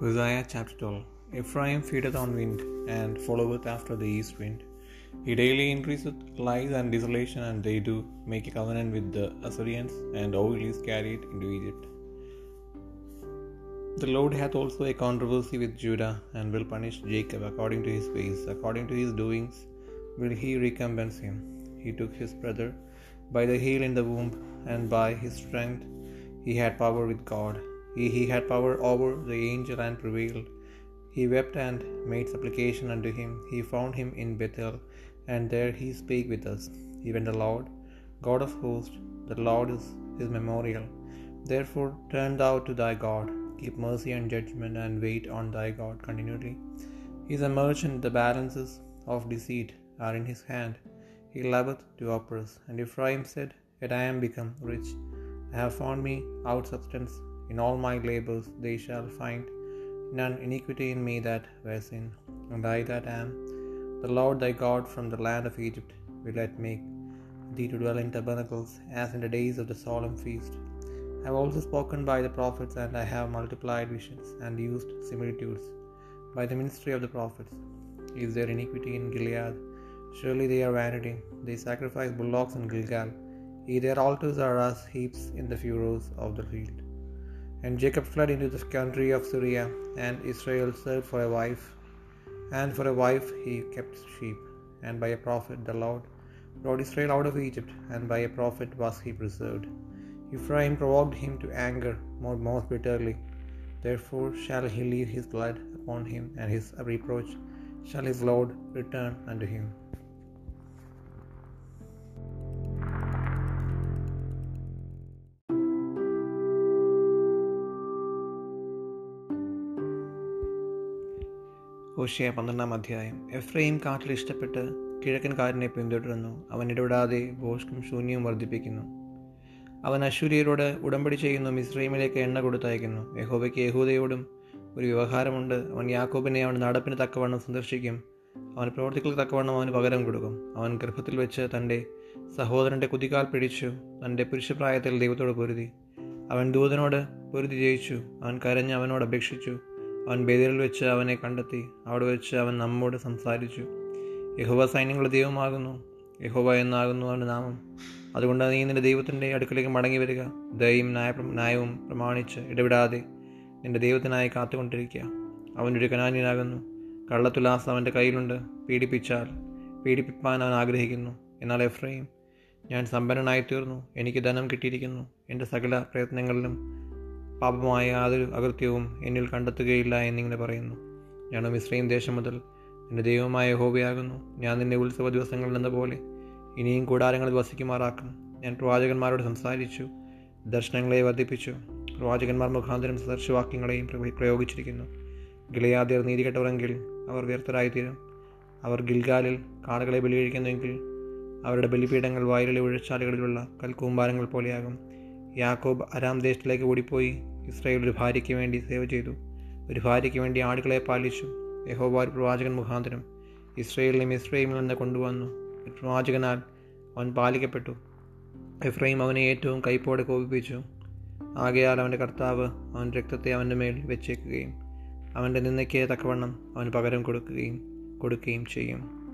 Hosea chapter 12 Ephraim feedeth on wind, and followeth after the east wind. He daily increaseth lies and desolation, and they do make a covenant with the Assyrians, and oil is carried into Egypt. The Lord hath also a controversy with Judah, and will punish Jacob according to his ways, according to his doings will he recompense him. He took his brother by the heel in the womb, and by his strength he had power with God. He, had power over the angel and prevailed. He wept and made supplication unto him. He found him in Bethel, and there he spake with us. Even the Lord, God of hosts, the Lord is his memorial. Therefore turn thou to thy God, keep mercy and judgment, and wait on thy God continually. He is a merchant, the balances of deceit are in his hand. He loveth to oppress. And Ephraim said, Yet I am become rich. I have found me out substance. In all my labors they shall find none iniquity in me that were sin. And I that am the Lord thy God from the land of Egypt will let make thee to dwell in tabernacles, as in the days of the solemn feast. I have also spoken by the prophets, and I have multiplied visions, and used similitudes by the ministry of the prophets. Is there iniquity in Gilead? Surely they are vanity. They sacrifice bullocks in Gilgal. Their altars are as heaps in the furrows of the field. And Jacob fled into the country of Syria, and Israel served for a wife, and for a wife he kept sheep. And by a prophet the Lord brought Israel out of Egypt, and by a prophet was he preserved. Ephraim provoked him to anger more most bitterly. Therefore shall he leave his blood upon him, and his reproach shall his Lord return unto him. Hosea പന്ത്രണ്ടാം അധ്യായം. എഫ്രൈം കാറ്റിൽ ഇഷ്ടപ്പെട്ട് കിഴക്കൻ കാറ്റിനെ പിന്തുടരുന്നു. അവൻ ഇടപെടാതെ ഭോഷ്കും ശൂന്യവും വർദ്ധിപ്പിക്കുന്നു. അവൻ അശൂര്യരോട് ഉടമ്പടി ചെയ്യുന്നു മിസ്രൈമിലേക്ക് എണ്ണ കൊടുത്തയക്കുന്നു. യഹോബയ്ക്ക് യഹൂദയോടും ഒരു വ്യവഹാരമുണ്ട്. അവൻ യാക്കോബിനെ അവൻ നടപ്പിന് തക്കവണ്ണം സന്ദർശിക്കും. അവൻ പ്രവർത്തികൾക്ക് തക്കവണ്ണം അവന് പകരം കൊടുക്കും. അവൻ ഗർഭത്തിൽ വെച്ച് തന്റെ സഹോദരന്റെ കുതികാൽ പിടിച്ചു തന്റെ പുരുഷപ്രായത്തിൽ ദൈവത്തോട് പൊരുതി. അവൻ ദൂതനോട് പൊരുതി ജയിച്ചു. അവൻ കരഞ്ഞ് അവനോട് അപേക്ഷിച്ചു. അവൻ ബേദിയിൽ വെച്ച് അവനെ കണ്ടെത്തി. അവിടെ വെച്ച് അവൻ നമ്മോട് സംസാരിച്ചു. യഹോവ സൈന്യങ്ങളുടെ ദൈവമാകുന്നു. യഹോവ എന്നാകുന്നു അവന്റെ നാമം. അതുകൊണ്ട് നീ നിന്റെ ദൈവത്തിന്റെ അടുക്കലേക്ക് മടങ്ങി വരിക. ദയും ന്യായ ന്യായവും പ്രമാണിച്ച് ഇടപെടാതെ നിന്റെ ദൈവത്തിനായി കാത്തുകൊണ്ടിരിക്കുക. അവനൊരു കനാനിയനാകുന്നു. കള്ളത്തുലാസ് അവന്റെ കയ്യിലുണ്ട്. പീഡിപ്പിച്ചാൽ പീഡിപ്പിപ്പാൻ അവൻ ആഗ്രഹിക്കുന്നു. എന്നാൽ എഫ്രൈം ഞാൻ സമ്പന്നനായി തീർന്നു എനിക്ക് ധനം കിട്ടിയിരിക്കുന്നു. എന്റെ സകല പ്രയത്നങ്ങളിലും പാപമായ യാതൊരു അകൃത്യവും എന്നിൽ കണ്ടെത്തുകയില്ല എന്നിങ്ങനെ പറയുന്നു. ഞാൻ മിശ്രയും ദേശം മുതൽ എന്റെ ദൈവമായ ഹോബിയാകുന്നു ഞാൻ നിന്നെ ഉത്സവ ദിവസങ്ങളിൽ എന്ന പോലെ ഇനിയും കൂടാരങ്ങളിൽ വസിക്കുമാറാക്കും. ഞാൻ പ്രവാചകന്മാരോട് സംസാരിച്ചു ദർശനങ്ങളെ വർദ്ധിപ്പിച്ചു. പ്രവാചകന്മാർ മുഖാന്തരം സദർശവാക്യങ്ങളെയും പ്രയോഗിച്ചിരിക്കുന്നു. ഗിലയാദിയർ നീതികെട്ടവരെങ്കിൽ അവർ വ്യർത്ഥരായിത്തീരും. അവർ ഗിൽഗാലിൽ കാടുകളെ ബലികഴിക്കുന്നുവെങ്കിൽ അവരുടെ ബലിപീഠങ്ങൾ വയലിലെ ഉഴച്ചാലുകളിലുള്ള കൽക്കൂമ്പാരങ്ങൾ പോലെയാകും. യാക്കോബ് അരാം ദേശത്തിലേക്ക് ഓടിപ്പോയി. ഇസ്രായേൽ ഒരു ഭാര്യയ്ക്ക് വേണ്ടി സേവ ചെയ്തു. ഒരു ഭാര്യയ്ക്ക് വേണ്ടി ആടുകളെ പാലിച്ചു. യഹോബ ഒരു പ്രവാചകൻ മുഖാന്തരം ഇസ്രയേലിനെ ഇസ്രയേലിൽ നിന്ന് കൊണ്ടുവന്നു. ഒരു പ്രവാചകനാൽ അവൻ പാലിക്കപ്പെട്ടു. എഫ്രൈം അവനെ ഏറ്റവും കൈപ്പോടെ കോപിപ്പിച്ചു. ആകയാൽ അവന്റെ കർത്താവ് അവൻ രക്തത്തെ അവന്റെ മേൽ വെച്ചേക്കുകയും അവന്റെ നിന്നയ്ക്ക് തക്കവണ്ണം അവന് പകരം കൊടുക്കുകയും കൊടുക്കുകയും ചെയ്യും.